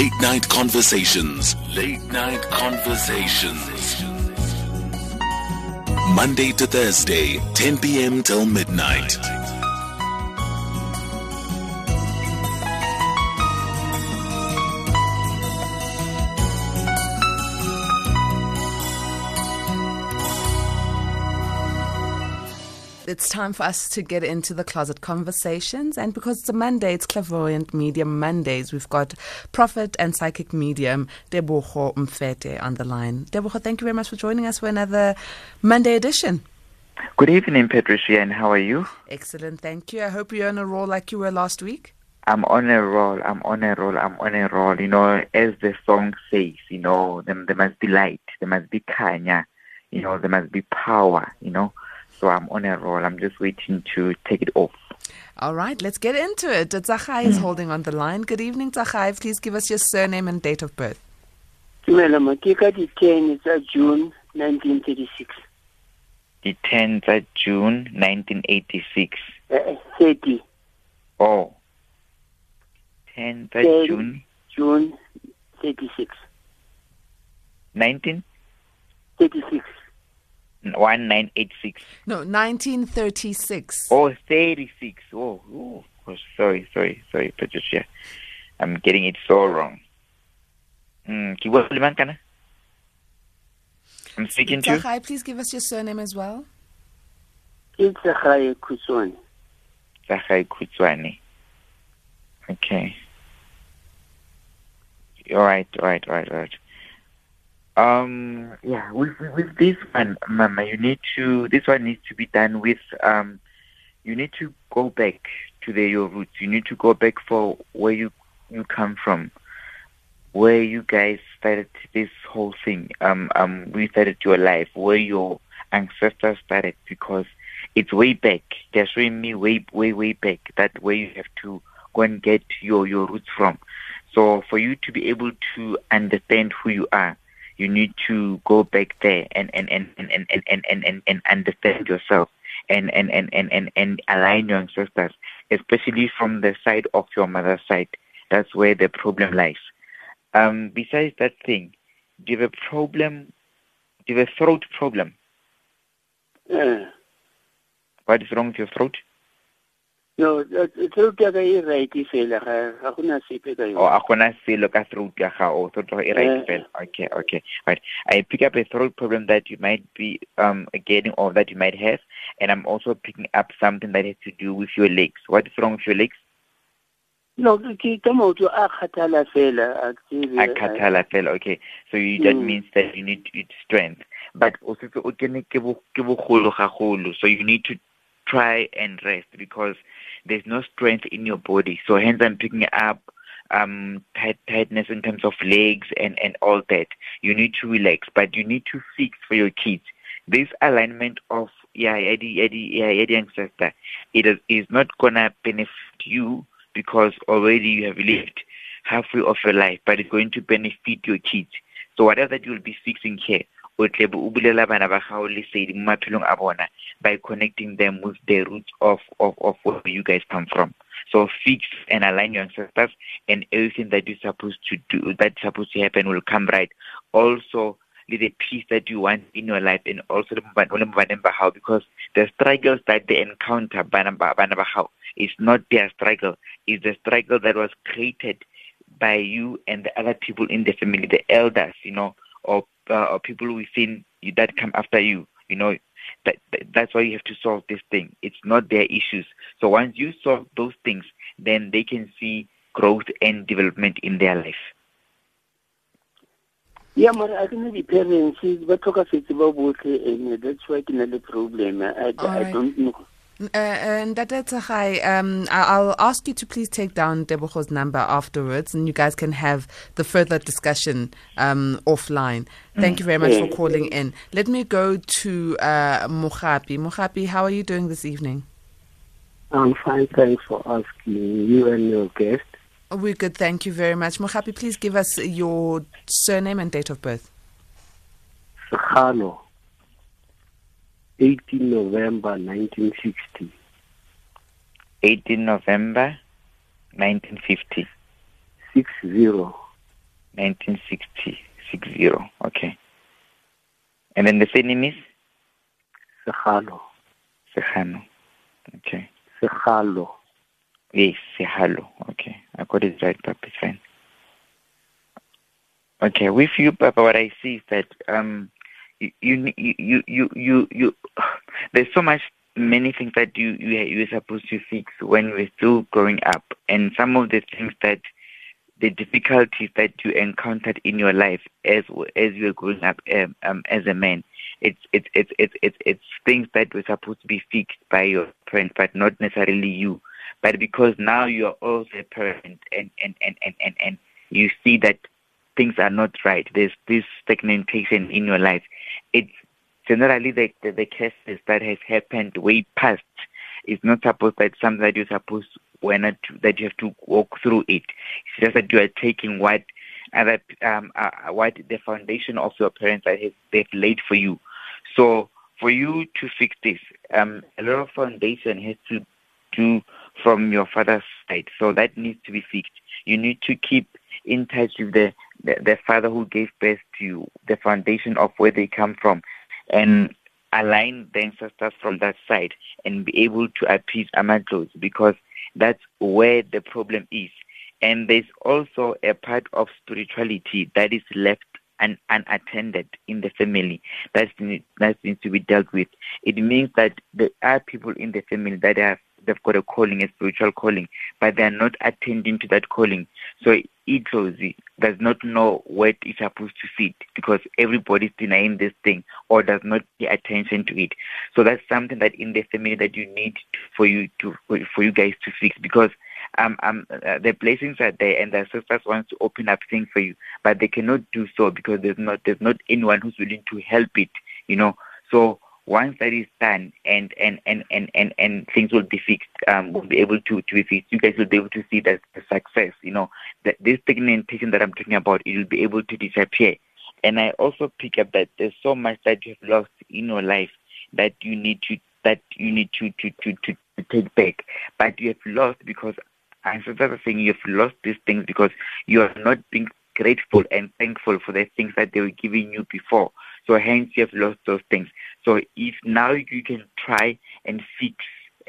Late Night Conversations. Late Night Conversations. Monday to Thursday, 10 p.m. till midnight. It's time for us to get into the closet conversations. And because it's a Monday, it's Clairvoyant Medium Mondays. We've got prophet and psychic medium Tebogo Mfete on the line. Tebogo, thank you very much for joining us for another Monday edition. Good evening, Patricia, and how are you? Excellent, thank you. I hope you're on a roll like you were last week. I'm on a roll. I'm on a roll. I'm on a roll. You know, as the song says, you know, there, there must be light. There must be kanya. You know, there must be power. You know, so I'm on a roll. I'm just waiting to take it off. All right, let's get into it. Zachai is holding on the line. Good evening, Zachai. Please give us your surname and date of birth. Dumela makeka di 10 tsa June 1936. The 10th of June, 1986. Eh, 30 Oh. 10th of Ten. June, June 36. 19? 36. 1986. No, 1936. Oh, 36. Oh, oh, oh, sorry, sorry, sorry, Patricia. I'm getting it so wrong. Hmm, ke bua le? I'm speaking to you. Zachai, please give us your surname as well. Ke Tsagaye Khutshwane. Zachai Kutswane. Okay. All right, all right, all right, all right. Um, yeah, with, with- this one, Mama, you need to, this one needs to be done with, um, you need to go back to the, your roots. You need to go back for where you, you come from, where you guys started this whole thing. Um, um, we started your life, where your ancestors started, because it's way back. They're showing me way, way, way back. That where you have to go and get your, your roots from. So for you to be able to understand who you are, you need to go back there and and and and and and and, and, and, and understand yourself and and, and, and, and and align your ancestors, especially from the side of your mother's side. That's where the problem lies. Um, besides that thing, do you have a problem? Do you have a throat problem? Eh. What is wrong with your throat? No, throat ya ka e right fela ga ga gona sepe ka o yona. a gona selo ka throat ya gago throat e right Eh. fela okay okay right i pick up a throat problem that you might be um getting or that you might have and i'm also picking up something that has to do with your legs what is wrong with your legs No, ke ka maoto a kgathala fela a tsebe. a khathala fela okay so you, that Mm. means that you need, you need strength but o setse o kene ke bogolo gagolo so you need to try and rest because there's no strength in your body. So hence i'm picking up um tight, tightness in terms of legs and and all that. You need to relax but you need to fix for your kids. This alignment of yeah Eddie Eddie yeah Eddie ancestor it is, is not gonna benefit you because already you have lived halfway of your life but it's going to benefit your kids. So whatever that you'll be fixing here o tle o bulela bana ba gago lesedi mo maphelong a bona by connecting them with the roots of, of, of where you guys come from. So fix and align your ancestors and everything that you're supposed to do, that's supposed to happen will come right. Also, the peace that you want in your life and also the mba- le mbaneng ba hao, because the struggles that they encounter bana ba bana is not their struggle, it's the struggle that was created by you and the other people in the family, the elders, you know, or, uh, or people within you that come after you, you know, that, that that's why you have to solve this thing. It's not their issues. So once you solve those things, then they can see growth and development in their life. Yeah, mara a ke na di-parents ba tlhokafetse ba botlhe and that's why ke na le problem. I, I, I don't know. Uh, and Tsagai, um, I- I'll ask you to please take down Tebogo's number afterwards, and you guys can have the further discussion um, offline. Thank you very much for calling in. Let me go to uh, Mohapi. Mohapi, how are you doing this evening? I'm fine, thanks for asking you and your guest. We're good, thank you very much. Mohapi, please give us your surname and date of birth. Sakano, 18 November 1960. 18 November 1950. 60. 1960. Six zero. Okay. And then the surname is Segalo. Sehano. Okay. Segalo. Yes, Sehalo. Okay. I got it right, Papa. It's fine. Okay, with you, Papa, what I see is that um, you you you you you, you there's so much many things that you you you're supposed to fix when you're still growing up, and some of the things that the difficulties that you encountered in your life as as you were growing up um, um, as a man. It's it's it's it's it's it's things that were supposed to be fixed by your parents, but not necessarily you. But because now you are also a parent, and and and and and, and you see that things are not right. There's this stagnation in your life. It's generally the, the, the cases that has happened way past. It's not supposed that something that you're supposed that you have to walk through it. It's just that you are taking what other um, uh, what the foundation of your parents that has, they've laid for you. So for you to fix this, um, a lot of foundation has to do from your father's side. So that needs to be fixed. You need to keep in touch with the, the, the father who gave birth to you, the foundation of where they come from, and align the ancestors from that side and be able to appease amadlozi because that's where the problem is. And there's also a part of spirituality that is left un- unattended in the family that needs to be dealt with. It means that there are people in the family that have they've got a calling, a spiritual calling, but they are not attending to that calling. So idlozi does not know what is supposed to fit because everybody's denying this thing or does not pay attention to it. So that's something that in the family that you need for you to for you guys to fix because um, um, uh, the blessings are there and the sisters want to open up things for you, but they cannot do so because there's not there's not anyone who's willing to help it, you know. So once that is done and and and and and, and things will be fixed, um, we'll be able to to be fixed. You guys will be able to see that the success, you know, that this segmentation that I'm talking about, it will be able to disappear. And I also pick up that there's so much that you have lost in your life that you need to that you need to to to to, to take back, but you have lost because ancestors are saying you have lost these things because you are not being grateful and thankful for the things that they were giving you before. So hence you have lost those things. So if now you can try and fix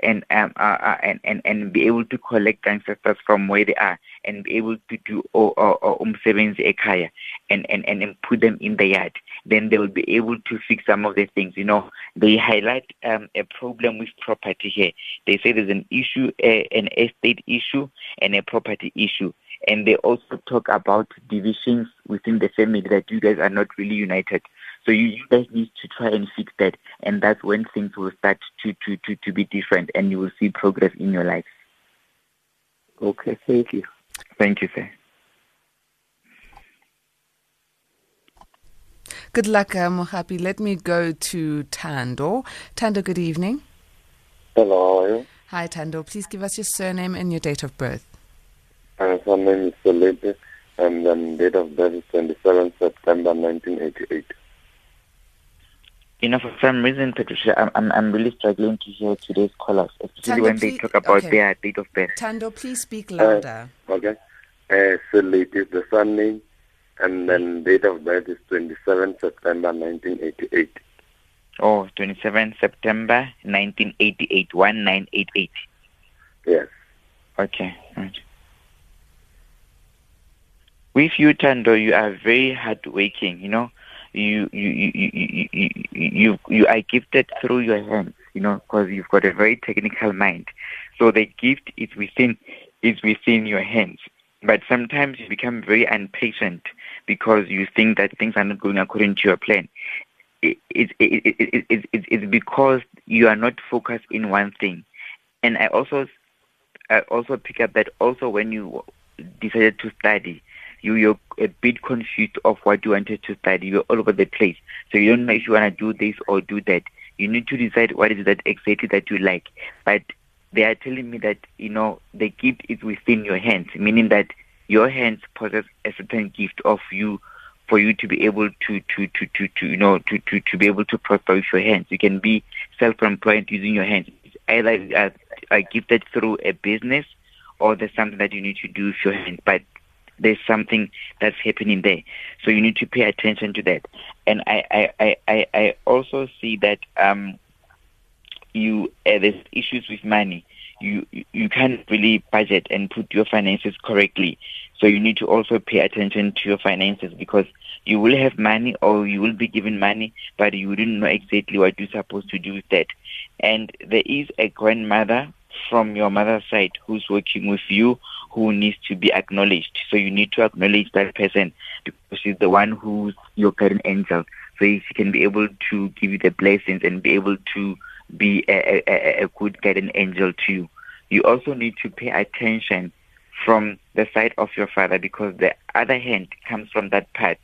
and um, uh, uh, and, and and be able to collect ancestors from where they are and be able to do umsebenzi ekhaya and, and and put them in the yard then they will be able to fix some of the things you know they highlight um, a problem with property here they say there's an issue an estate issue and a property issue and they also talk about divisions within the family that you guys are not really united. So you, you guys need to try and fix that, and that's when things will start to, to, to, to be different, and you will see progress in your life. Okay, thank you. Thank you, sir. Good luck, uh, Mohapi. Let me go to Tando. Tando, good evening. Hello, how are you? Hi, Tando. Please give us your surname and your date of birth. My surname is Solete, and then date of birth is 27 September 1988. You know, for some reason, Patricia, I'm, I'm, I'm really struggling to hear today's callers, especially Tando, when they talk about okay. their date of birth. Tando, please speak louder. Okay? Uh, Solete is the surname, and then date of birth is 27 September 1988. Oh, 27 September 1988, 1988. Yes. Okay, right. With you, Tando, you are very hardworking. You know, you you you you you you, you, are gifted through your hands. You know, because you've got a very technical mind. So the gift is within is within your hands. But sometimes you become very impatient because you think that things are not going according to your plan. It, it, it, it, it, it, it's because you are not focused in one thing. And I also I also pick up that also when you decided to study, you you're a bit confused of what you wanted to study. You're all over the place, so you don't know if you want to do this or do that. You need to decide what is that exactly that you like. But they are telling me that you know the gift is within your hands, meaning that your hands possess a certain gift of you for you to be able to to to to, to you know to, to to be able to prosper with your hands. You can be self-employed using your hands. It's either uh, uh, gifted through a business or there's something that you need to do with your hands. But there's something that's happening there. So you need to pay attention to that. And I, I, I, I, also see that um, you uh, there's issues with money. You you can't really budget and put your finances correctly. So you need to also pay attention to your finances because you will have money or you will be given money, but you wouldn't know exactly what you're supposed to do with that. And there is a grandmother from your mother's side who's working with you who needs to be acknowledged. So you need to acknowledge that person because she's the one who's your guardian angel. So she can be able to give you the blessings and be able to be a, a, a good guardian angel to you. You also need to pay attention from the side of your father because the other hand comes from that part.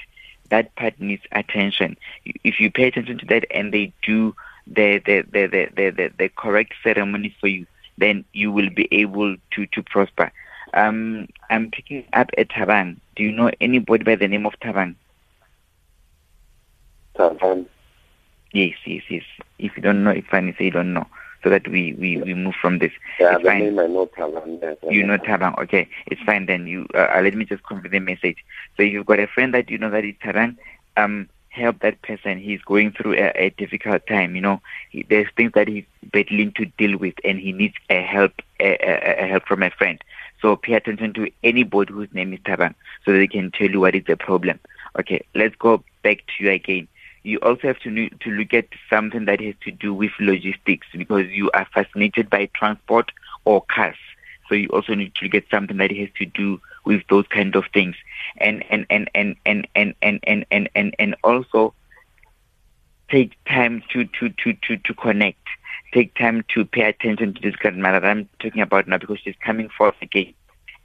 That part needs attention. If you pay attention to that and they do the the the the, the, the, the correct ceremony for you, then you will be able to, to prosper. Um, I'm picking up at Thabang. Do you know anybody by the name of Thabang? Thabang. Yes, yes, yes. If you don't know, if I say you don't know, so that we, we, we move from this. Yeah, it's the fine. name I know Thabang. Yes, You know know Tabang, okay. It's fine then. You uh, uh, let me just convey the message. So you've got a friend that you know that is Tabang, um, help that person. He's going through a, a difficult time. You know, he, there's things that he's battling to deal with, and he needs a help, a, a, a help from a friend. So pay attention to anybody whose name is Tabang, so they can tell you what is the problem. Okay, let's go back to you again. You also have to to look at something that has to do with logistics because you are fascinated by transport or cars. So you also need to look at something that has to do with those kind of things, and and and and and and and and and and, and also take time to to to to to connect. Take time to pay attention to this grandmother that I'm talking about now because she's coming forth again,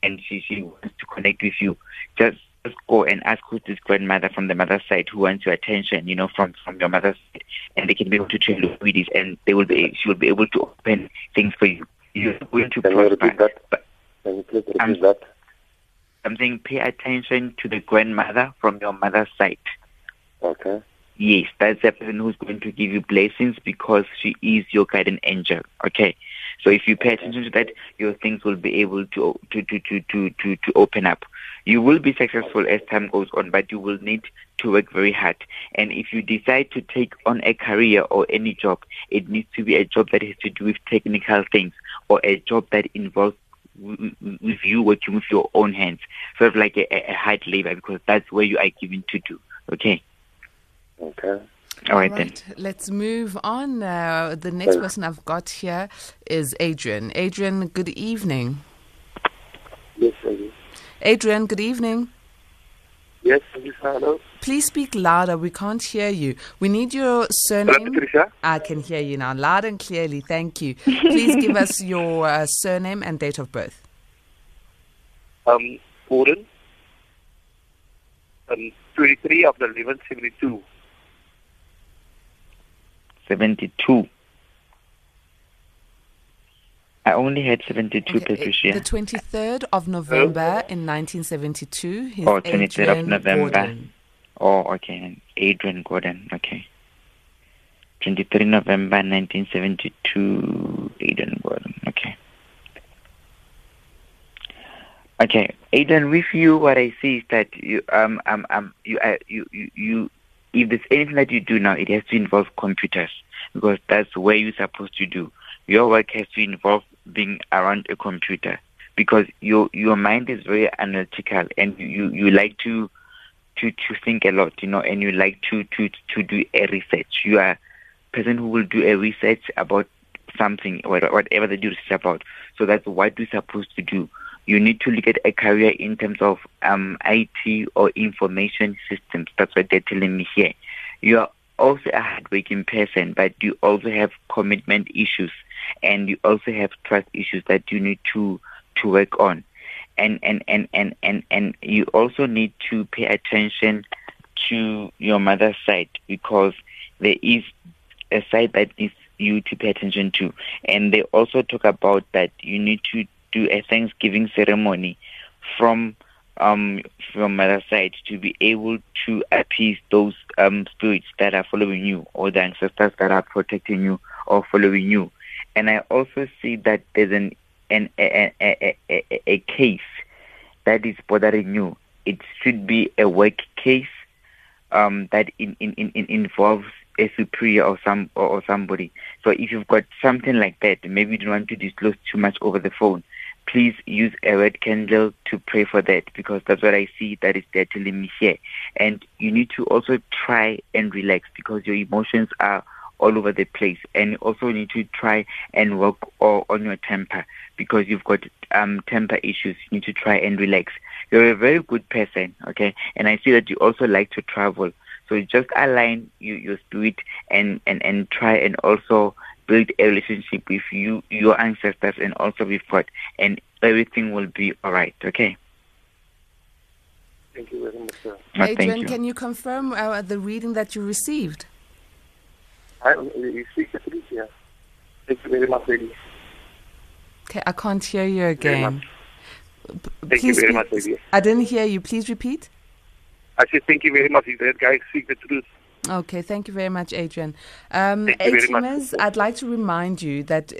and she she wants to connect with you. Just just go and ask who's this grandmother from the mother's side who wants your attention, you know, from from your mother's side, and they can be able to tell you is, and they will be she will be able to open things for you. You're going to Can you repeat prosper. that? But Can you please repeat I'm- that? I'm saying pay attention to the grandmother from your mother's side. Okay. Yes, that's the person who's going to give you blessings because she is your guardian angel. Okay. So if you pay attention to that, your things will be able to to to to to to, to open up. You will be successful as time goes on, but you will need to work very hard. And if you decide to take on a career or any job, it needs to be a job that has to do with technical things or a job that involves w- w- with you working with your own hands, sort of like a, a hard labor, because that's where you are given to do. Okay. Okay. All right, then. Let's move on. Uh, the next person I've got here is Adrian. Adrian, good evening. Yes, sir. Adrian, good evening. Yes, Miss Hello. Please speak louder. We can't hear you. We need your Hello, surname. Patricia. I can hear you now, loud and clearly. Thank you. Please give us your uh, surname and date of birth. Um, Gordon. Um, 23 of the 1172. 72. I only had 72, Okay, Patricia. The 23rd of November in 1972. He's Oh, 23rd of November. Gordon. Oh, okay. Adrian Gordon. Okay. 23 November 1972. Adrian Gordon. Okay. Okay, Adrian. With you, what I see is that you um um um you uh, you you you if there's anything that you do now, it has to involve computers because that's where you're supposed to do. Your work has to involve being around a computer because your your mind is very analytical and you you like to to to think a lot, you know, and you like to to to do a research. You are a person who will do a research about something, or whatever they do research about. So that's what you're supposed to do. You need to look at a career in terms of um, IT or information systems. That's what they're telling me here. You are also a hardworking person, but you also have commitment issues, and you also have trust issues that you need to to work on. And and and and and and you also need to pay attention to your mother's side because there is a side that needs you to pay attention to. And they also talk about that you need to do a thanksgiving ceremony from um from mother's side to be able to appease those um spirits that are following you or the ancestors that are protecting you or following you and i also see that there's an an a, a, a, a, case that is bothering you, it should be a work case um, that in, in, in involves a superior or some or, or, somebody. So if you've got something like that, maybe you don't want to disclose too much over the phone. Please use a red candle to pray for that because that's what I see that is there telling me here. And you need to also try and relax because your emotions are all over the place. And you also need to try and work on your temper because you've got um, temper issues. You need to try and relax. You're a very good person, okay? And I see that you also like to travel. So just align you, your spirit and, and, and try and also build a relationship with you, your ancestors, and also with God, and everything will be all right, okay? Thank you very much, sir. Adrian, you. can you confirm uh, the reading that you received? I, you speak please, yeah. Thank you very much, lady. Okay, I can't hear you again. Thank Please you very much, lady. I didn't hear you. Please repeat. I said thank you very much. That guy speak the truth. Okay, thank you very much, Adrian. Um, I'd like to remind you that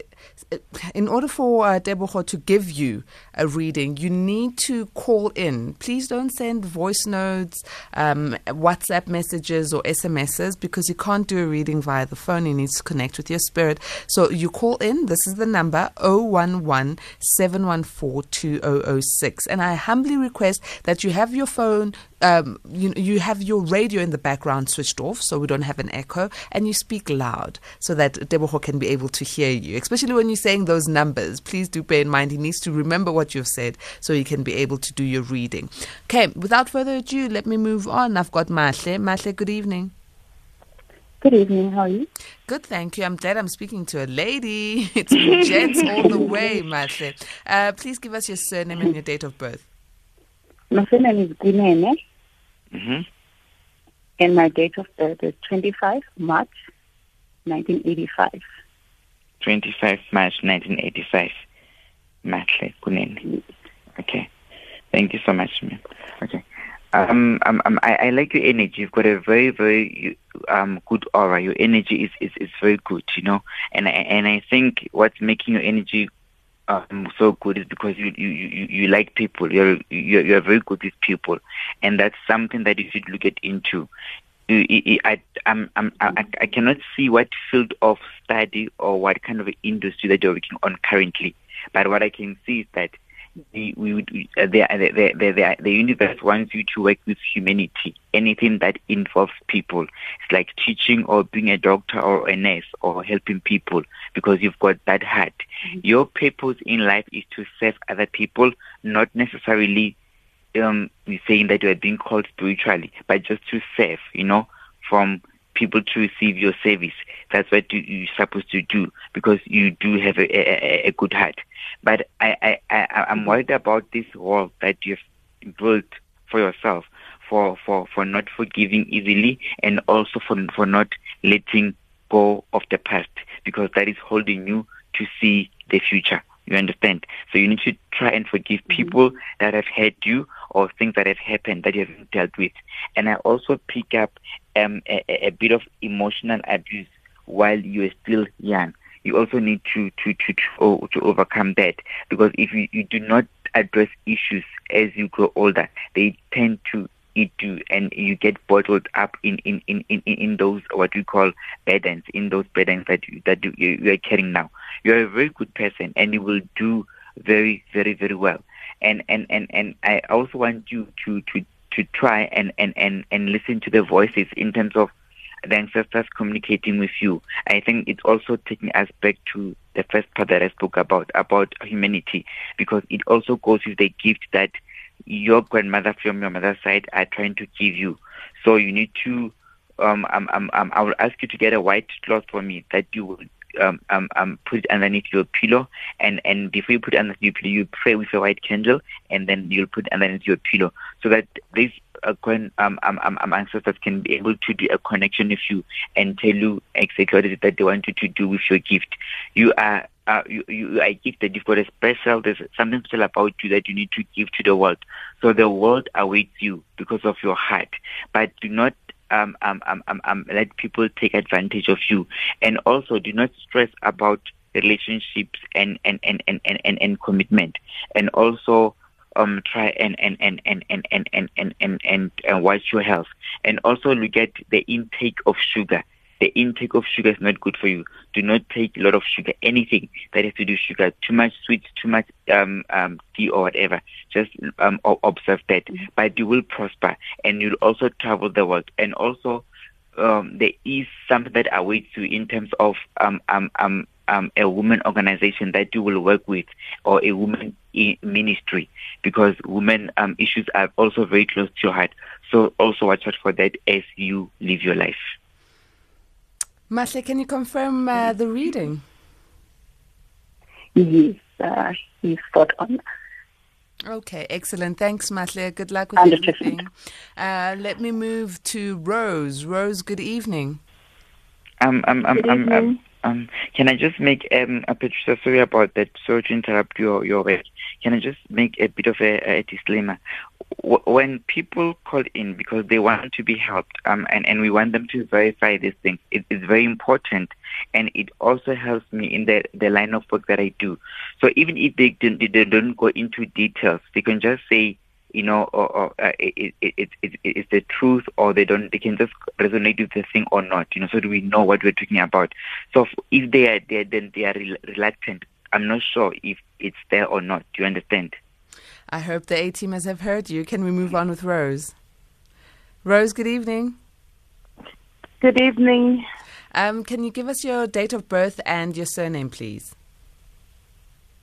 uh, in order for uh, Tebogo to give you a reading, you need to call in. Please don't send voice notes, um, WhatsApp messages, or SMSs because you can't do a reading via the phone. You need to connect with your spirit. So you call in. This is the number 011 714 2006. And I humbly request that you have your phone um, you you have your radio in the background switched off so we don't have an echo, and you speak loud so that Tebogo can be able to hear you. Especially when you're saying those numbers, please do bear in mind he needs to remember what you've said so he can be able to do your reading. Okay, without further ado, let me move on. I've got Mahle. Mahle, good evening. Good evening. How are you? Good, thank you. I'm glad I'm speaking to a lady. It's gents all the way, Mahle. Uh, please give us your surname and your date of birth. My surname is Kunene. Mm-hmm. And my date of birth is 25 March 1985. 25 March 1985. Matle Kunene. Okay. Thank you so much, ma'am. Okay. Um, um, um, I, I like your energy. You've got a very, very um, good aura. Your energy is, is, is very good, you know. And and I think what's making your energy um, so good is because you, you, you, you like people. You're, you're, you're very good with people. And that's something that you should look at into. I, I'm, I'm, I, I cannot see what field of study or what kind of industry that you're working on currently. But what I can see is that the, we would, uh, the, the, the, the, universe wants you to work with humanity. Anything that involves people. It's like teaching or being a doctor or a nurse or helping people because you've got that heart. Mm-hmm. Your purpose in life is to serve other people, not necessarily um, saying that you are being called spiritually, but just to serve, you know, from people to receive your service. That's what you, you're supposed to do because you do have a, a, a good heart. But I, I, I, I'm worried about this wall that you've built for yourself, for, for, for not forgiving easily and also for, for not letting go of the past because that is holding you to see the future. You understand? So you need to try and forgive mm-hmm. people mm-hmm. that have hurt you or things that have happened that you haven't dealt with. And I also pick up um, a, a bit of emotional abuse while you are still young. You also need to to to to, to overcome that because if you, you do not address issues as you grow older, they tend to eat you and you get bottled up in, in, in, in, in those what we call burdens, in those burdens that you, that you, you are carrying now. You are a very good person and you will do very, very, very well. And and, and, and I also want you to, to, to try and, and, and, and listen to the voices in terms of the ancestors communicating with you. I think it's also taking us back to the first part that I spoke about, about humanity, because it also goes with the gift that your grandmother from your mother's side are trying to give you. So you need to, um, um, um, um, I will ask you to get a white cloth for me that you will um, um, um, put it underneath your pillow, and, and before you put it underneath your pillow, you pray with a white candle, and then you'll put it underneath your pillow, so that these uh, um, um, um, um, ancestors can be able to do a connection with you and tell you exactly that they want you to do with your gift. You are uh, you, you are gifted. You've got a special. There's something special about you that you need to give to the world. So the world awaits you because of your heart. But do not um, um, um, um, um, let people take advantage of you. And also do not stress about relationships and, and, and, and, and, and, and commitment. And also um try and and and and and and and, and, and, and watch your health and also look at the intake of sugar the intake of sugar is not good for you. Do not take a lot of sugar, anything that has to do with sugar, too much sweets, too much um, um, tea or whatever. Just um, observe that. But you will prosper and you'll also travel the world. And also, um, there is something that awaits you in terms of um, um, um, um, a woman organization that you will work with or a woman ministry because women um, issues are also very close to your heart. So also watch out for that as you live your life. Mashle, can you confirm uh, the reading? Yes, uh, he's spot on. Okay, excellent. Thanks, Mashle. Good luck with everything. Uh, let me move to Rose. Rose, good evening. Um, um, um, um, um, um, can I just make um, a Patricia, sorry about that. Sorry to interrupt your your work. Can I just make a bit of a, a disclaimer? when people call in because they want to be helped um, and, and we want them to verify these things, it is very important and it also helps me in the, the line of work that I do. So even if they, don't, they don't go into details, they can just say, you know, or, or uh, it, it, it, it, it's the truth or they don't, they can just resonate with the thing or not, you know, so do we know what we're talking about. So if they are there, then they are reluctant. I'm not sure if it's there or not. Do you understand? I hope the A teamers have heard you. Can we move on with Rose? Rose, good evening. Good evening. Um, can you give us your date of birth and your surname, please?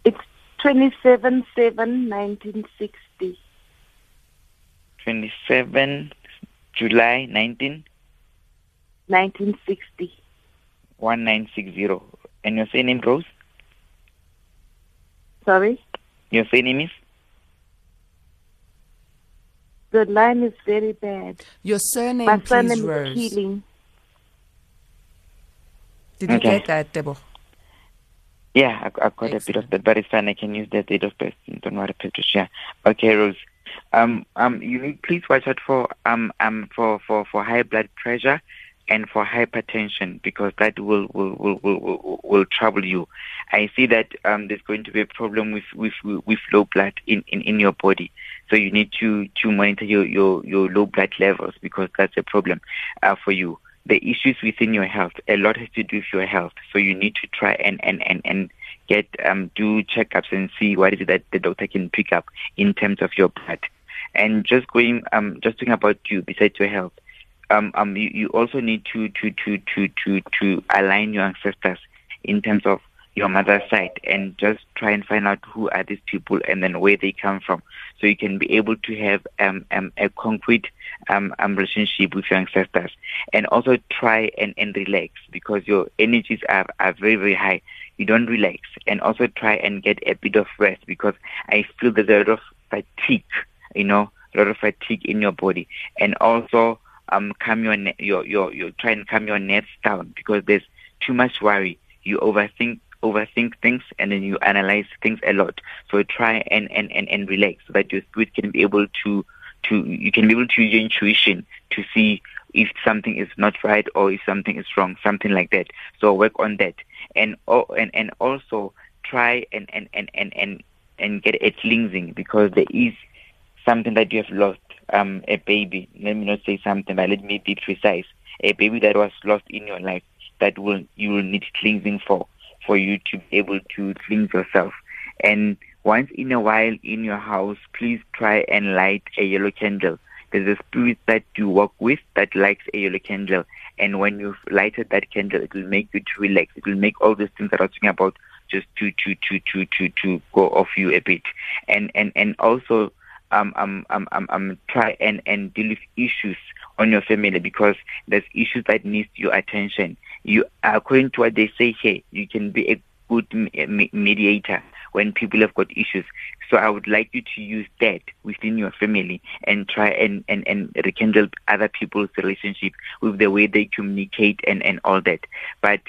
It's 27 7 1960. 27 July 19? 1960. 1960. And your surname, Rose? Sorry? Your surname is? The line is very bad. Your surname, My please, surname Rose. is Healing. Did you Okay. get that, Debo? Yeah, I, I got a bit of that, but it's fine. I can use that date of birth. Don't worry, Patricia. Okay, Rose. Um, um, you need please watch out for um, um, for, for, for high blood pressure and for hypertension because that will will, will, will, will, trouble you. I see that um, there's going to be a problem with, with, with low blood in, in, in your body. So you need to, to monitor your, your, your low blood levels because that's a problem uh, for you. The issues within your health, a lot has to do with your health. So you need to try and, and, and, and get um, do checkups and see what is it that the doctor can pick up in terms of your blood. And just going um, just talking about you besides your health, um, um, you, you also need to, to, to, to, to, to align your ancestors in terms of your mother's side and just try and find out who are these people and then where they come from. So you can be able to have um, um, a concrete um, um, relationship with your ancestors. And also try and, and relax because your energies are, are very very high you don't relax and also try and get a bit of rest because I feel there's a lot of fatigue you know a lot of fatigue in your body. And also um calm your your your your try and calm your nerves down because there's too much worry. You overthink overthink things and then you analyze things a lot. So try and and and, and relax so that your spirit can be able to to you can be able to use your intuition to see if something is not right or if something is wrong something like that. So work on that and and and also try and and and and and, and get a cleansing because there is something that you have lost um a baby. Let me not say something but let me be precise. A baby that was lost in your life that will you will need cleansing for for you to be able to cleanse yourself. And once in a while in your house please try and light a yellow candle. There's a spirit that you work with that likes a yellow candle and when you've lighted that candle it will make you to relax. It will make all those things that i was talking about just to to to to to to go off you a bit. And and and also um um um um, um try and and deal with issues on your family because there's issues that needs your attention. You according to what they say here you can be a good me- me- mediator when people have got issues. So i would like you to use that within your family and try and and and rekindle other people's relationship with the way they communicate and and all that. But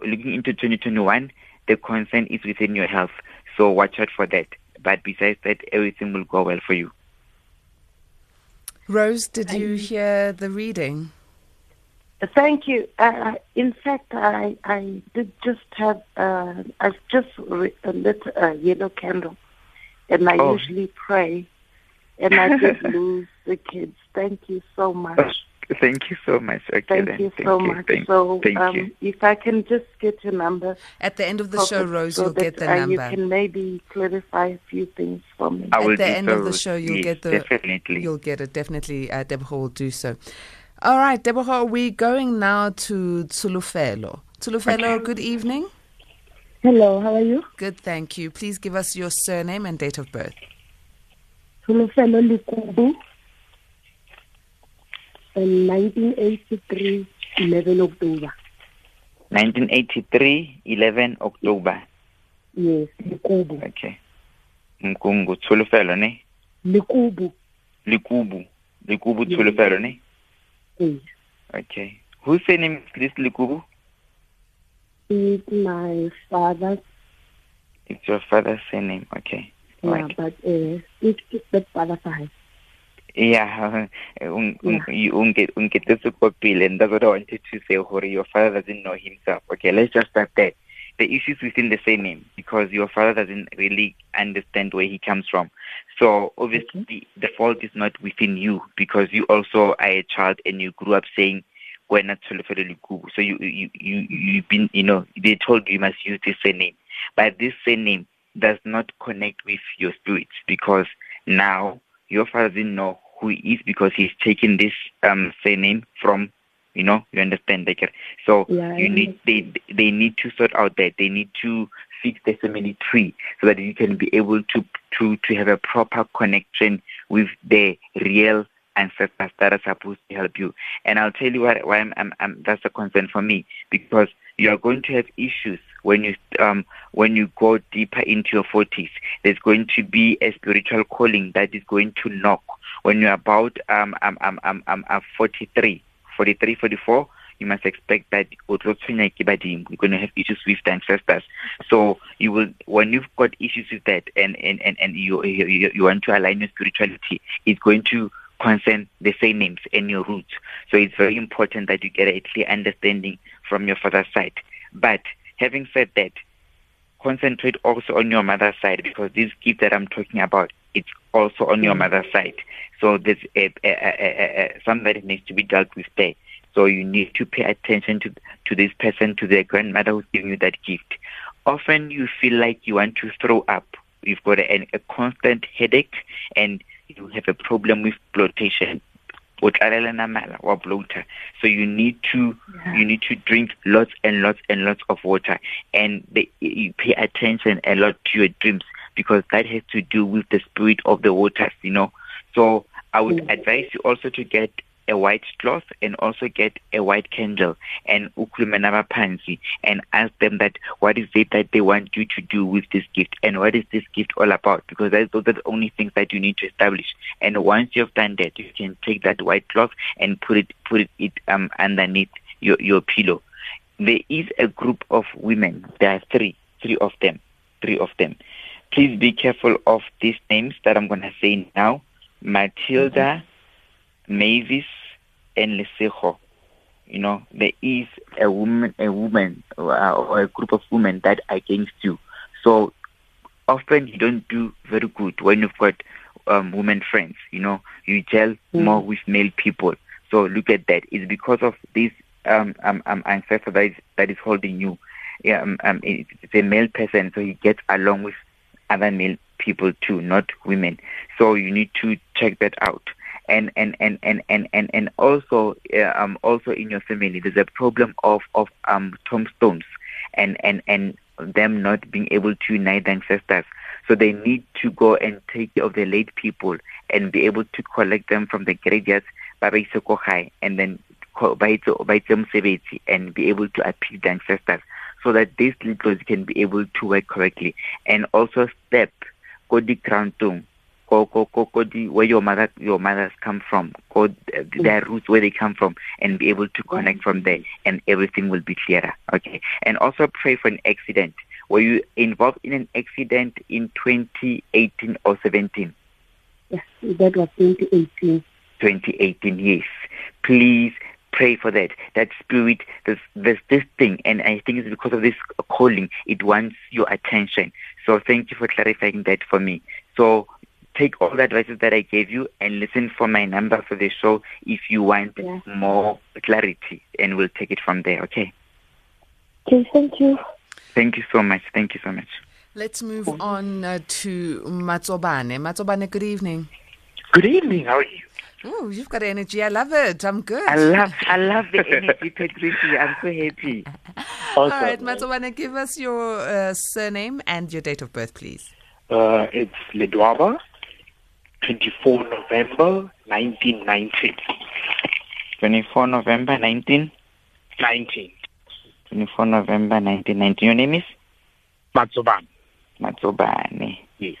looking into 2021 the concern is within your health. So watch out for that. But besides that everything will go well for you. Rose, did you. hear the reading? Thank you. Uh, in fact, I I did just have uh, I've just uh, lit a yellow candle, and I Oh. usually pray, and I just lose the kids. Thank you so much. Thank you so much. Okay, Thank then. you thank so you. much. Thank, so, thank um, you. if I can just get your number, At the end of the show, Rose, so you'll that, get the uh, number. You can maybe clarify a few things for me. I will At the end so, of the show, you'll yes, get the definitely. You'll get it definitely. Uh, Deborah will do so. All right, Deborah, we're going now to Tulufelo. Tulufelo, Okay. good evening. Hello, how are you? Good, thank you. Please give us your surname and date of birth. Tulufelo Likubu. In 1983, 11 October. 1983, 11 October. Yes, Likubu. Okay. Mkungu Tulufelo, ne? Likubu. Likubu. Likubu Yes. Tulufelo, ne? Yes. Okay. Whose name is this Likubu? It's my father's, It's your father's surname. Okay. yeah, Right. but uh, it's the father's side. Yeah, un, un, you unget ungetetse ko pele and that's what I wanted to say your father doesn't know himself. Okay, let's just start there. The issues within the same name because your father doesn't really understand where he comes from. So obviously the fault is not within you because you also are a child and you grew up saying we're not. So you you you you've been you know they told you you must use this surname, but this surname does not connect with your spirit because now your father didn't know who he is because he's taken this um surname from you know you understand like so Yeah, you need they they need to sort out that. They need to fix the family tree so that you can be able to to to have a proper connection with the real ancestors that are supposed to help you. And i'll tell you why, why I'm, I'm, I'm that's a concern for me because you are going to have issues when you um when you go deeper into your 40s there's going to be a spiritual calling that is going to knock when you're about um um um um, um, um 43 43 44 you must expect that o tlo tshwenya ke badimo. you're going to have issues with the ancestors so you will when you've got issues with that and and and, and you, you you want to align your spirituality it's going to concern the same names and your roots so it's very important that you get a clear understanding from your father's side but having said that concentrate also on your mother's side because this gift that I'm talking about, it's also on your mm. mother's side. So there's a, a, a, a, a, something that needs to be dealt with there. So you need to pay attention to to this person, to their grandmother who's giving you that gift. Often you feel like you want to throw up. You've got a, a constant headache and you have a problem with bloatation. o tlalela namala wa bloater so you need to you need to drink lots and lots and lots of water and the, you pay attention a lot to your dreams because that has to do with the spirit of the waters you know so i would advise you also to get a white cloth and also get a white candle and ukhulume nabaphansi and ask them that what is it that they want you to do with this gift and what is this gift all about? Because that's, those are the only things that you need to establish. And once you've done that you can take that white cloth and put it put it, it um underneath your your pillow. There is a group of women. There are three three of them three of them. Please be careful of these names that i'm going to say now. Matilda mavis and lesego. You know there is a woman a woman uh, or a group of women that are against you. So often you don't do very good when you've got um, women friends you know. You gel more with male people. So look at that. It's because of this um, um, um ancestor that is, that is holding you. Yeah, um, um, it, it's a male person so he gets along with other male people too not women. So you need to check that out and and and and and and, and also um also in your family there's a problem of of um tombstones and and and them not being able to unite the ancestors. So they need to go and take care of the late people and be able to collect them from the graveyards ba ba ise and then ba etse ba mosebetsi and be able to appease the ancestors so that these little can be able to work correctly. And also step go di groundong go go go go the where your mother your mothers come from go their roots where they come from and be able to connect from there and everything will be clearer okay? And also pray for an accident. Were you involved in an accident in 2018 or 17 Yes, that was 2018. 2018 yes. Please pray for that. That spirit there's, there's this thing and i think it's because of this calling it wants your attention. So thank you for clarifying that for me. So take all the advices that I gave you and listen for my number for the show if you want Yeah. more clarity, and we'll take it from there. Okay. Okay, thank you. Thank you so much. Thank you so much. Let's move on uh, to Matsobane. Matsobane, good evening. Good evening. How are you? Oh, you've got energy. I love it. I'm good. I love, I love the energy, Patricia. I'm so happy. All right, Matsobane, give us your uh, surname and your date of birth, please. Uh, it's Ledwaba, 24 November 1990. 24 November 19. 19. 24 November 1990. Your name is Matsoban. Matsobane. Yes.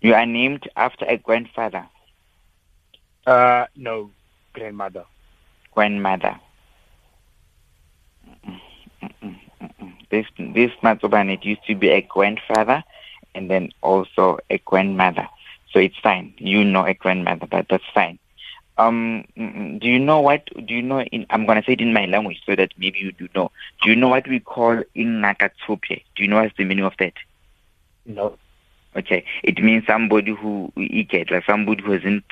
You are named after a grandfather, Uh, no, grandmother. grandmother. Mm-mm, mm-mm, mm-mm. This this Matsobane it used to be a grandfather and then also a grandmother. So it's fine. You know a grandmother, but that's fine. Um, do you know what? Do you know? In I'm gonna say it in my language so that maybe you do know. Do you know what we call ingakatsupye? Do you know what's the meaning of that? No. Okay, it means somebody who get like somebody who isn't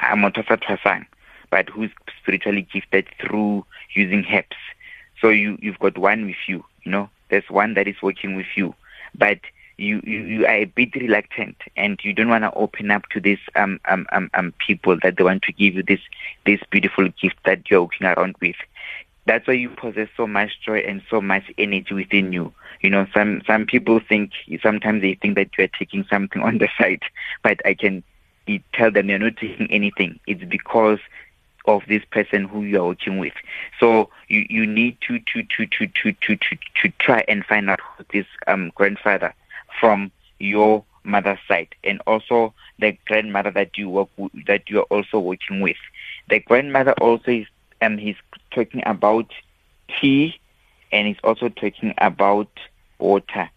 a motosatrasan, but who's spiritually gifted through using herbs. So you you've got one with you, you know. There's one that is working with you, but you you, you are a bit reluctant and you don't want to open up to these um, um um um people that they want to give you this this beautiful gift that you're walking around with. That's why you possess so much joy and so much energy within you. You know, some some people think sometimes they think that you are taking something on the side, but I can tell them you're not taking anything. It's because of this person who you are working with. So you, you need to to, to, to, to, to, to to try and find out who this um grandfather from your mother's side and also the grandmother that you work with, that you are also working with. The grandmother also is um he's talking about tea and he's also talking about water.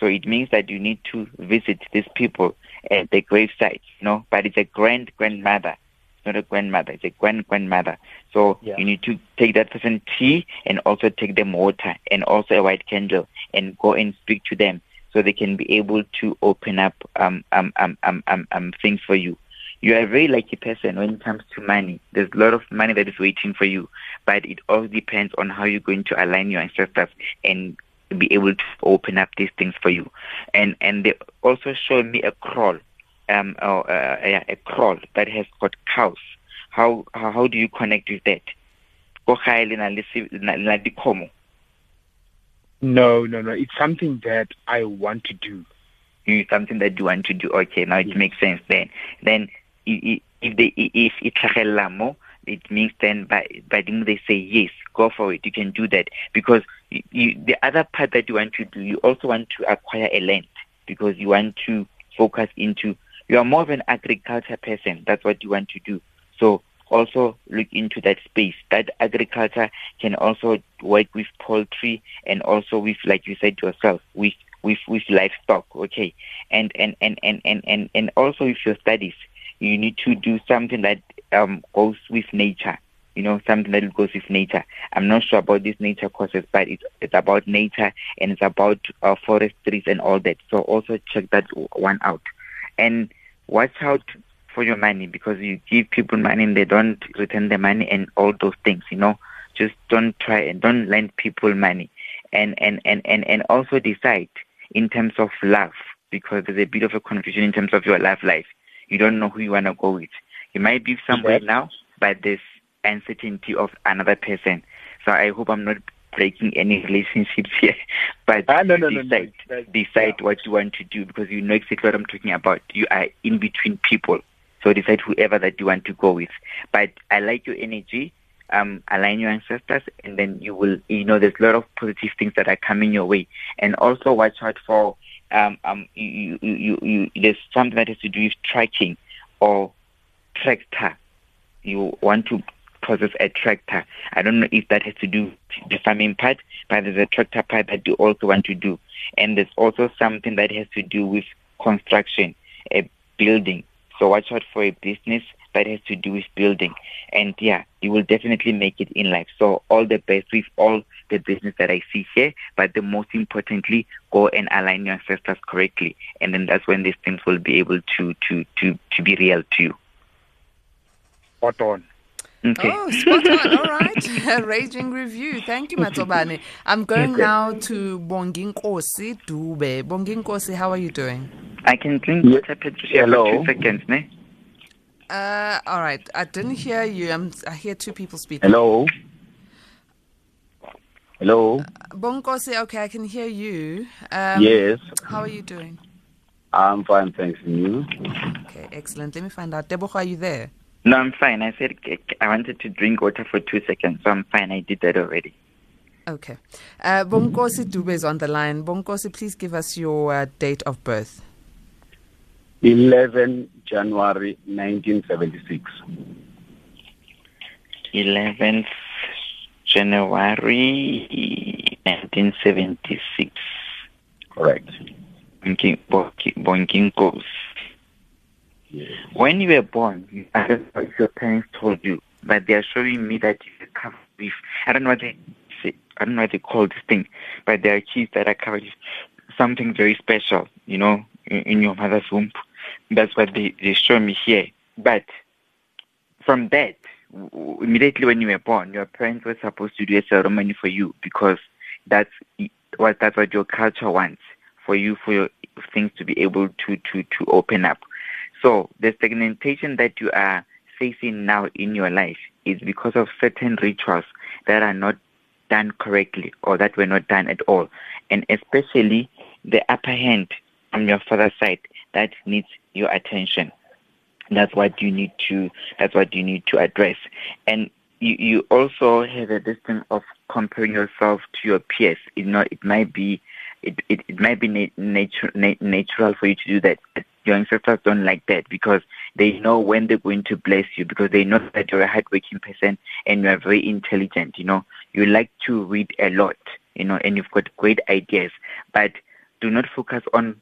So it means that you need to visit these people at the gravesite, you know, but it's a grand grandmother. It's not a grandmother, it's a grand grandmother. So Yeah. you need to take that person tea and also take them water and also a white candle and go and speak to them so they can be able to open up um um um um um, um things for you. You are a very lucky person when it comes to money. There's a lot of money that is waiting for you, but it all depends on how you're going to align your ancestors and be able to open up these things for you. And and they also showed me a kraal, um, or uh, yeah, a kraal that has got cows. How how, how do you connect with that? No, no, no. It's something that I want to do. you something that you want to do. Okay, now it makes sense then. Then if they if it tlhagelela mo, it means then by by them they say yes, go for it. You can do that because you, you, the other part that you want to do, you also want to acquire a land because you want to focus into. You are more of an agriculture person. That's what you want to do. So also look into that space. That agriculture can also work with poultry and also with, like you said yourself, with with with livestock. Okay, and and and and and and, and also with your studies, you need to do something that um goes with nature. You know, something that goes with nature. I'm not sure about these nature courses, but it's it's about nature and it's about uh, forestries and all that. So also check that one out, and watch out for your money because you give people money and they don't return the money and all those things. You know, just don't try and don't lend people money, and and and and and also decide in terms of love because there's a bit of a confusion in terms of your love life. You don't know who you want to go with. You might be somewhere now, but there's uncertainty of another person. So I hope I'm not breaking any relationships here, but Ah, no, no, no, no. decide decide what you want to do because you know exactly what I'm talking about. You are in between people, so decide whoever that you want to go with. But I like your energy. Um, align your ancestors, and then you will. You know, there's a lot of positive things that are coming your way, and also watch out for. Um, um, you, you, you, you, there's something that has to do with tracking or tractor. You want to possess a tractor. I don't know if that has to do with the farming part, but there's a tractor part that you also want to do. And there's also something that has to do with construction, a building. So watch out for a business that has to do with building. And yeah, you will definitely make it in life. So all the best with all the business that I see here, but the most importantly, go and align your ancestors correctly, and then that's when these things will be able to to to to be real to you. Spot on. Okay. Oh, spot on. All right. A raging review. Thank you, Matsobane. I'm going now to Bonginkosi Dube. Bonginkosi, how are you doing? I can drink water, Patricia, Hello. for two seconds, ne? Uh, all right. I didn't hear you. I'm, I hear two people speaking. Hello. Hello. Bonkosi, okay, I can hear you. Um, yes, How are you doing? I'm fine, thanks. And you? Okay, excellent. Let me find out. Tebogo, are you there? No, I'm fine. I said c- I wanted to drink water for two seconds, so I'm fine. I did that already. Okay. Uh, Bonkosi Dube is on the line. Bonkosi, please give us your uh, date of birth. 11 January 1976. 11th January 1976. Correct. Bonking, bonking, bonking goes. When you were born, your parents told you, but they are showing me that you are covered with, I don't know what they say, I don't know what they call this thing, but there are kids that are covered with something very special, you know, in, in your mother's womb. That's what they, they show me here. But from that, immediately when you were born, your parents were supposed to do a ceremony for you because that's what that's what your culture wants for you for your things to be able to to to open up. So the stagnation that you are facing now in your life is because of certain rituals that are not done correctly or that were not done at all, and especially the upper hand on your father's side that needs your attention. That's what you need to that's what you need to address. And you, you also have a distance of comparing yourself to your peers. You know it might be it, it, it might be na- nature, na- natural for you to do that but your ancestors don't like that because they know when they're going to bless you because they know that you're a hardworking person and you're very intelligent you know you like to read a lot you know and you've got great ideas but do not focus on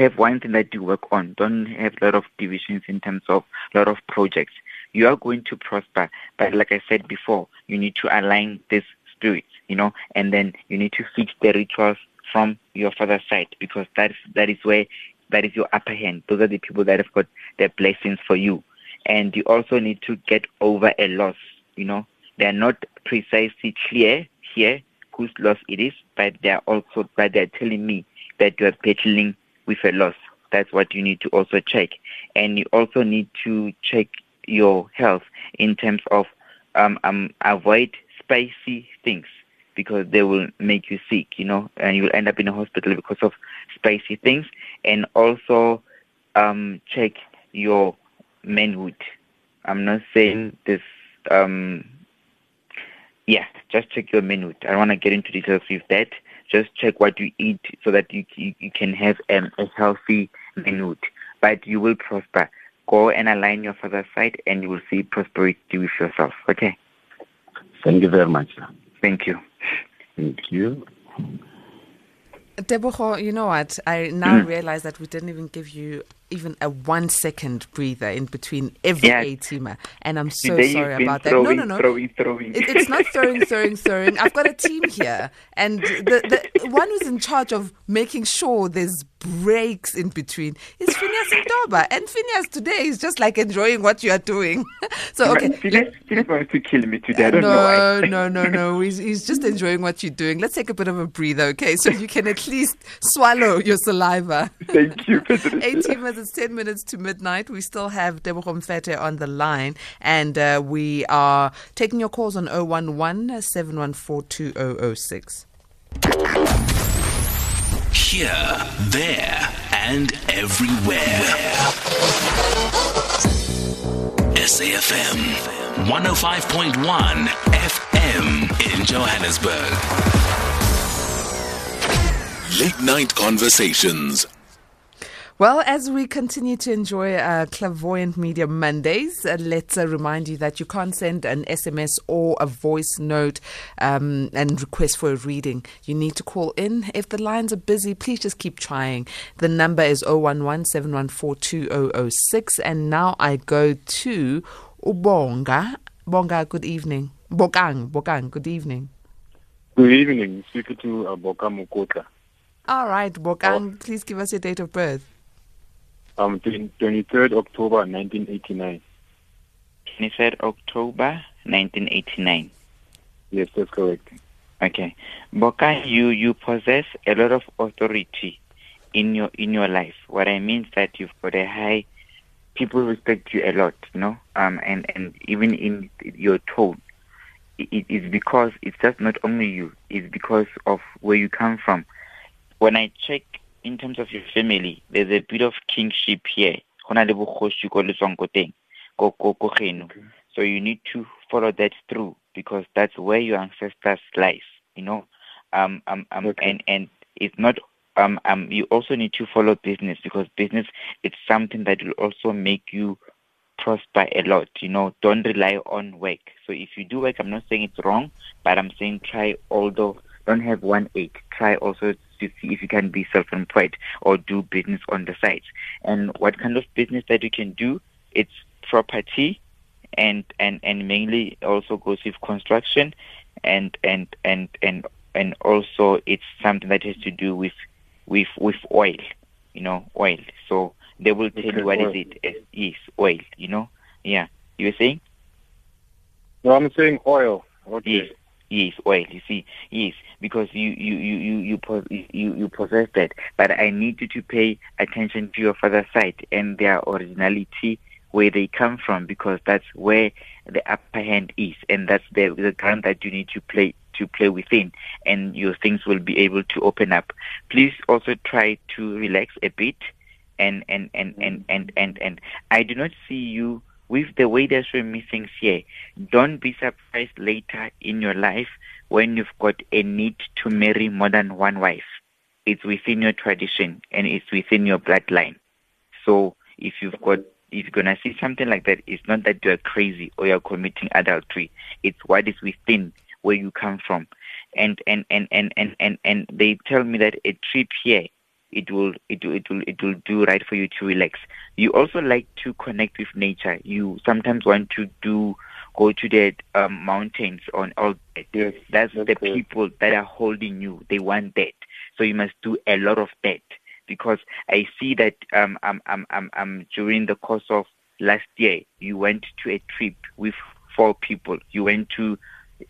have one thing that you work on. Don't have a lot of divisions in terms of a lot of projects. You are going to prosper, but like I said before, you need to align these spirits, you know, and then you need to fix the rituals from your father's side because that is that is where that is your upper hand. Those are the people that have got their blessings for you, and you also need to get over a loss. You know, they are not precisely clear here whose loss it is, but they are also but they are telling me that you are battling with a loss. That's what you need to also check. And you also need to check your health in terms of um, um, avoid spicy things because they will make you sick, you know, and you will end up in a hospital because of spicy things. And also um, check your manhood. I'm not saying this. Um, yeah, just check your manhood. I don't want to get into details with that just check what you eat so that you you, you can have um, a healthy manhood. But you will prosper. Go and align your father's side, and you will see prosperity with yourself. Okay. Thank you very much. Sir. Thank you. Thank you. Tebogo, you know what? I now Mm. realize that we didn't even give you even a one second breather in between every Yeah. A teamer. And I'm so Today sorry about throwing, that. No, no, no. throwing, throwing. It, it's not throwing, throwing, throwing. I've got a team here, and the, the one who's in charge of making sure there's breaks in between is Phineas Ndoba. And Phineas today is just like enjoying what you are doing. so okay, Phineas, Phineas wants to kill me today. I don't know no, no, no, no. He's, he's just enjoying what you're doing. Let's take a bit of a breather, okay? So you can at least swallow your saliva. Thank you, Patricia. 18 minutes, it's 10 minutes to midnight. We still have Tebogo Mfete on the line, and uh, we are taking your calls on 011 714 2006. Here, there, and everywhere. SAFM 105.1 FM in Johannesburg. Late night conversations. Well, as we continue to enjoy uh, Clairvoyant Media Mondays, uh, let's uh, remind you that you can't send an SMS or a voice note um, and request for a reading. You need to call in. If the lines are busy, please just keep trying. The number is 011 714 2006. And now I go to Ubonga. Bonga, good evening. Bokang, Bokang, good evening. Good evening. Speaking to Aboka Mukota. All right, Bokang, please give us your date of birth. Um, 23rd October 1989. 23rd October 1989. Yes, that's correct. Okay, Boka, you you possess a lot of authority in your in your life. What I mean is that you've got a high. People respect you a lot, you know. Um, and and even in your tone, it is because it's just not only you. It's because of where you come from. When I check in terms of your family, there's a bit of kingship here. Go na le bogoši ko le tswang ko teng, ko- ko- ko geno. So you need to follow that through because that's where your ancestors lies, you know. Um, um, um, and and it's not. Um, um, you also need to follow business because business it's something that will also make you prosper a lot. You know, don't rely on work. So if you do work, I'm not saying it's wrong, but I'm saying try. Although don't have one ache, try also to see if you can be self-employed or do business on the side. And what kind of business that you can do? It's property, and and and mainly also goes with construction, and and and and and also it's something that has to do with with with oil. You know, oil. So they will tell Okay, you what is oil. it as is oil. You know, yeah. You were saying? No, I'm saying oil. Okay. Yes, yes, oh, oil. You see, yes, because you you you you you you you possess that, but I need you to pay attention to your father's side and their originality, where they come from, because that's where the upper hand is, and that's the the ground that you need to play to play within, and your things will be able to open up. Please also try to relax a bit, and and and and and and, and I do not see you with the showing me things here, don't be surprised later in your life when you've got a need to marry more than one wife. It's within your tradition and it's within your bloodline. So if you've got if you're gonna see something like that, it's not that you're crazy or you're committing adultery. It's what is within where you come from. And and and and and and, and they tell me that a trip here it will it will it will it will do right for you to relax. You also like to connect with nature. You sometimes want to do go to the um, mountains on all that. Yes, that's, that's the people that are holding you. They want that. So you must do a lot of that because I see that um um um um, um during the course of last year you went to a trip with four people. You went to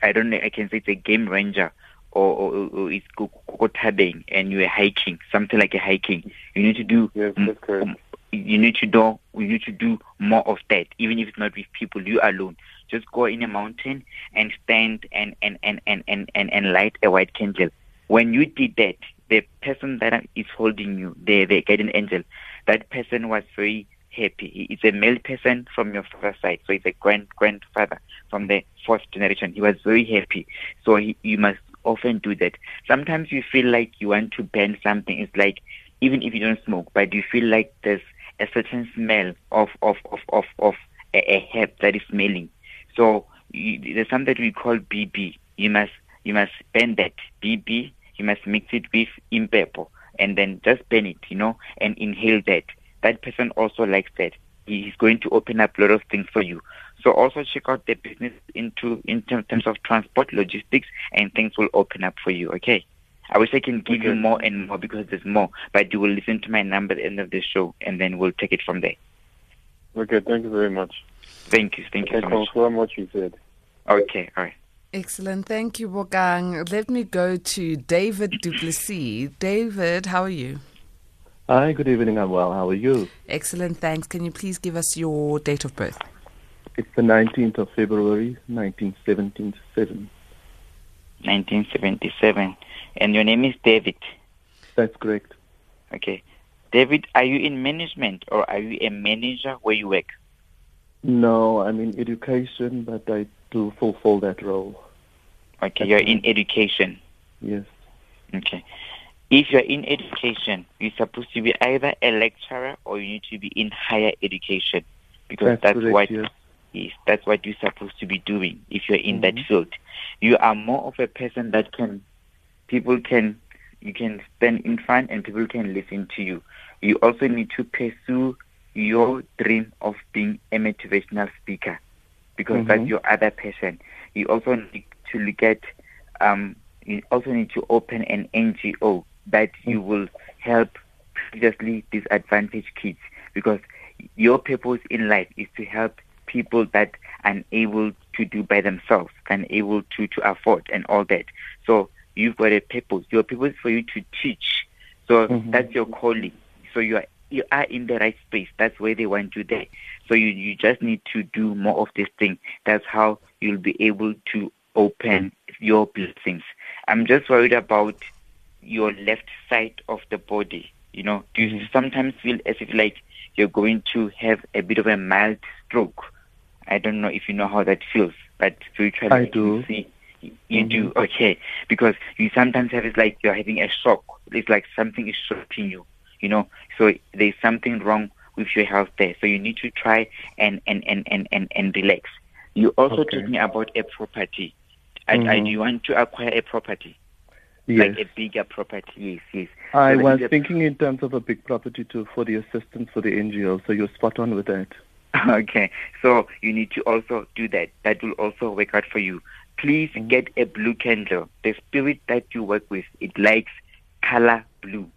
I don't know I can say it's a game ranger or, or, or it's go, go tabing and you're hiking, something like a hiking. You need to do Yes, that's correct. you need to do you need to do more of that, even if it's not with people, you alone. Just go in a mountain and stand and and and and and, and, and light a white candle. When you did that, the person that is holding you, the the guardian angel, that person was very happy. It's a male person from your father's side, so it's a grand grandfather from the fourth generation. He was very happy. So he, you must often do that. Sometimes you feel like you want to ban something. It's like even if you don't smoke, but you feel like there's a certain smell of of of of, of a, a herb that is smelling. So you, there's something that we call BB. You must you must burn that BB. You must mix it with impepo and then just burn it, you know, and inhale that. That person also likes that. He's going to open up a lot of things for you. So also check out the business into in ter- terms of transport, logistics, and things will open up for you. Okay. I wish I can give you more and more because there's more, but you will listen to my number at the end of the show, and then we'll take it from there. Okay, thank you very much. Thank you, thank you I so much. confirm what you said. Okay, all right. Excellent. Thank you, Bokang. Let me go to David Duplessis. David, how are you? Hi, good evening. I'm well. How are you? Excellent. Thanks. Can you please give us your date of birth? It's the 19th of February, 1977. 1977. And your name is David. That's correct. Okay. David, are you in management or are you a manager where you work? No, I'm in education, but I do fulfill that role. Okay, you're in education. Yes. Okay. If you're in education, you're supposed to be either a lecturer or you need to be in higher education because That's that's, correct, what yes. Yes, that's what you're supposed to be doing if you're in that Mhm. field. You are more of a person that can people can you can stand in front and people can listen to you. You also need to pursue your dream of being a motivational speaker because that's Mhm. your other passion. You also need to look at um, you also need to open an NGO that you will help previously disadvantaged kids because your purpose in life is to help people that are unable to do by themselves, unable to, to afford and all that. So you've got a purpose. Your purpose is for you to teach. So Mhm. that's your calling. So you are you are in the right space. That's where they want you there. So you, you just need to do more of this thing. That's how you'll be able to open your blessings. I'm just worried about your left side of the body. You know, do you sometimes feel as if like you're going to have a bit of a mild stroke? I don't know if you know how that feels, but spiritually I you do. see you do okay because you sometimes have it's like you're having a shock. It's like something is shocking you, you know. So there's something wrong with your health there. So you need to try and and and and and, and relax. You also Okay. talking about a property. I, I, Mhm. do you want to acquire a property? Yes. Like a bigger property? Yes, yes. I So was thinking in terms of a big property too for the assistance for the NGO, so you're spot on with that. Okay, so you need to also do that. That will also work out for you. Please get a blue candle. The spirit that you work with, it likes color blue.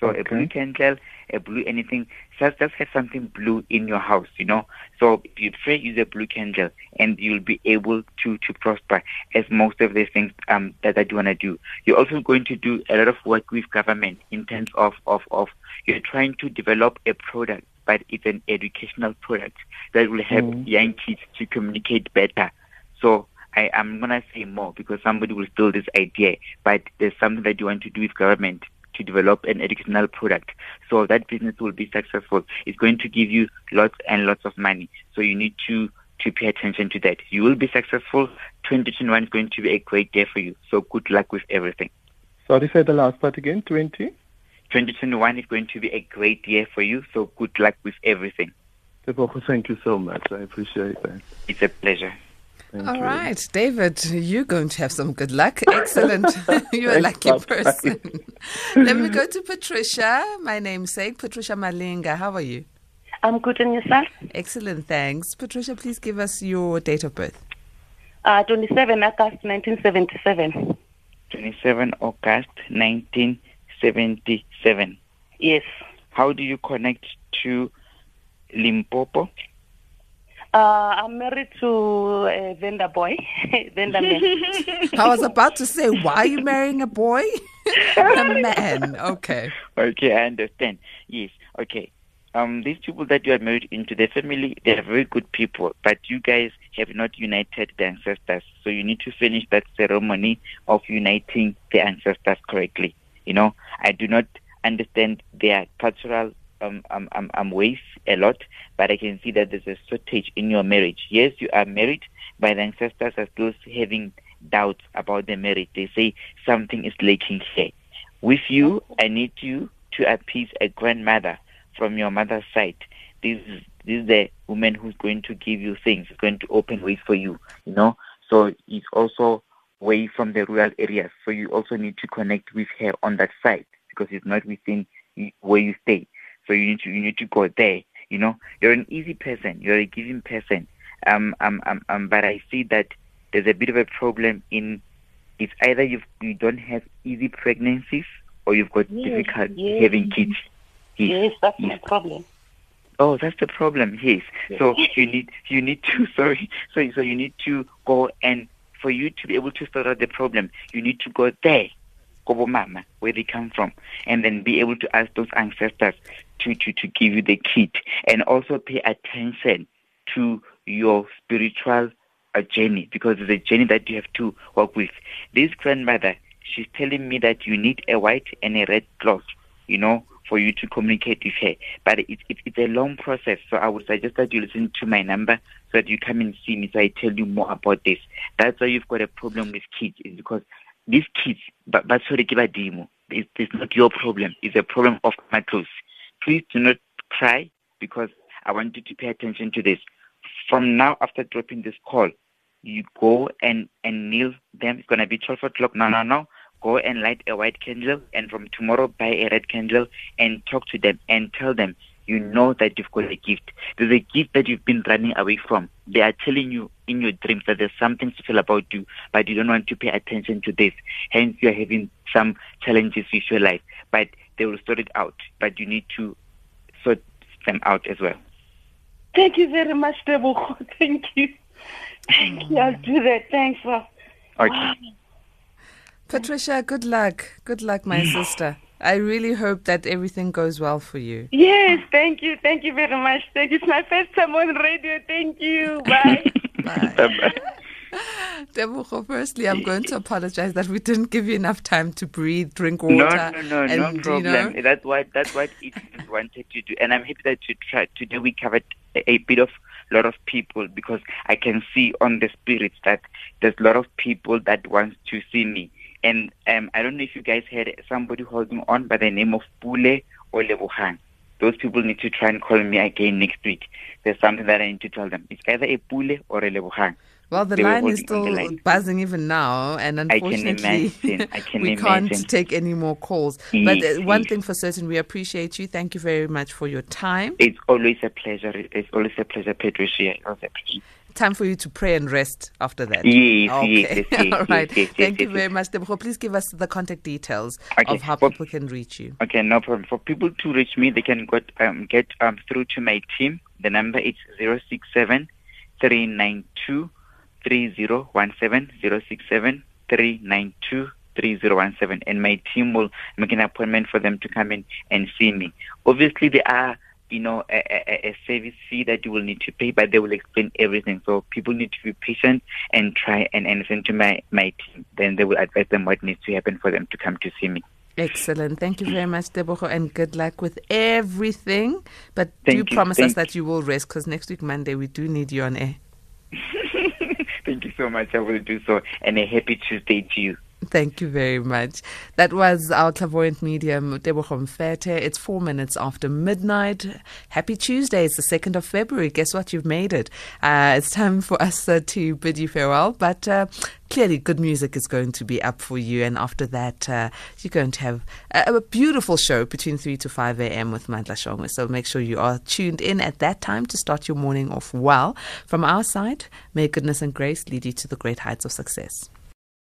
So a blue candle, a blue anything, just just have something blue in your house, you know. So if you pray, use a blue candle, and you'll be able to to prosper. As most of the things um that, I do wanna do, you're also going to do a lot of work with government in terms of of of you're trying to develop a product, but it's an educational product that will help Mm. young kids to communicate better. So I, I'm gonna say more because somebody will steal this idea, but there's something that you want to do with government to develop an educational product. So that business will be successful. It's going to give you lots and lots of money. So you need to to pay attention to that. You will be successful. 2021 is going to be a great year for you. So good luck with everything. Sorry, say the last part again. Twenty. 2021 is going to be a great year for you. So good luck with everything. Thank you so much. I appreciate that. It's a pleasure. Thank All you. right, David, you're going to have some good luck. Excellent. you're a lucky person. Let me go to Patricia, my namesake, Patricia Malinga. How are you? I'm good and yourself? Excellent, thanks. Patricia, please give us your date of birth. Uh, 27 August 1977. 27 August 1977. Yes. How do you connect to Limpopo? Uh, I'm married to a vendor boy. vendor man. I was about to say, why are you marrying a boy? a man. Okay. Okay, I understand. Yes, okay. Um, these people that you are married into, the family, they are very good people, but you guys have not united the ancestors. So you need to finish that ceremony of uniting the ancestors correctly. You know, I do not understand their cultural um, um, um, ways a lot, but I can see that there's a shortage in your marriage. Yes, you are married, but the ancestors are still having doubts about the marriage. They say something is lacking here. With you, I need you to appease a grandmother from your mother's side. This is this is the woman who's going to give you things, is going to open ways for you, you know. So it's also way from the rural areas. So you also need to connect with her on that side because it's not within where you stay. So you need to you need to go there. You know, you're an easy person. You're a giving person. Um, um, um, um, but I see that there's a bit of a problem in it's either you've, you don't have easy pregnancies or you've got Yes, difficult yes. having kids. yes, that's my problem. Oh, that's the problem. Yes. So you need you need to sorry. So so you need to go and for you to be able to sort out the problem, you need to go there, Kobo Mama, where they come from, and then be able to ask those ancestors to to to give you the kit, and also pay attention to your spiritual uh, journey because it's a journey that you have to work with. This grandmother, she's telling me that you need a white and a red cloth, you know, for you to communicate with her. But it, it, it's a long process, so I would suggest that you listen to my number so that you come and see me so I tell you more about this. That's why you've got a problem with kids, is because these kids, but sorry, give demo. It's, it's not your problem. It's a problem of my clothes. Please do not cry because I want you to pay attention to this. From now, after dropping this call, you go and, and kneel them. It's going to be 12 o'clock. No, no, no. Go and light a white candle, and from tomorrow, buy a red candle and talk to them and tell them you know that you've got a gift. There's a gift that you've been running away from. They are telling you in your dreams that there's something special about you, but you don't want to pay attention to this. Hence, you're having some challenges with your life, but they will sort it out. But you need to sort them out as well. Thank you very much, Tebogo. Thank you. Thank you. I'll do that. Thanks. For... Okay. Patricia, good luck. Good luck, my sister. I really hope that everything goes well for you. Yes, thank you. Thank you very much. Thank you. It's my first time on radio. Thank you. Bye. Tebogo, firstly, I'm going to apologize that we didn't give you enough time to breathe, drink water. No, no, no, and, no you problem. know- That's what that's what it wanted to do, and I'm happy that you tried. Today we covered a, a bit of lot of people because I can see on the spirits that there's a lot of people that wants to see me, and um, I don't know if you guys had somebody holding on by the name of Pule or Lebohang. Those people need to try and call me again next week. There's something that I need to tell them. It's either a Pule or a Lebohang. Well, the They line is still line. buzzing even now, and I can unfortunately, imagine. I can we imagine. can't take any more calls. But uh, one yes. thing for certain, we appreciate you. Thank you very much for your time. It's always a pleasure. It's always a pleasure, Patricia. Always a pleasure. Time for you to pray and rest after that. Yes, okay. yes, yes, yes, All right. yes, Thank you very much, Tebogo. Please give us the contact details Okay. of how For- people can reach you. Okay, no problem. For people to reach me, they can get um, get um, through to my team. The number is zero six seven three nine two three zero one seven zero six seven three nine two three zero one seven, and my team will make an appointment for them to come in and see me. Obviously, there are you know a, a, a service fee that you will need to pay, but they will explain everything. So people need to be patient and try and, and listen to my my team. Then they will advise them what needs to happen for them to come to see me. Excellent. Thank you very much, Tebogo, and good luck with everything. But do you. promise us that you will rest because next week, Monday, we do need you on air. Thank you so much. I will do so. And a happy Tuesday to you. Thank you very much. That was our clairvoyant medium, Tebogo Mfete. It's four minutes after midnight. Happy Tuesday. It's the 2nd of February. Guess what? You've made it. Uh, it's time for us uh, to bid you farewell. But uh, clearly, good music is going to be up for you. And after that, uh, you're going to have a, a beautiful show between 3 to 5 a.m. with Mandla Shongwe. So make sure you are tuned in at that time to start your morning off well. From our side, may goodness and grace lead you to the great heights of success.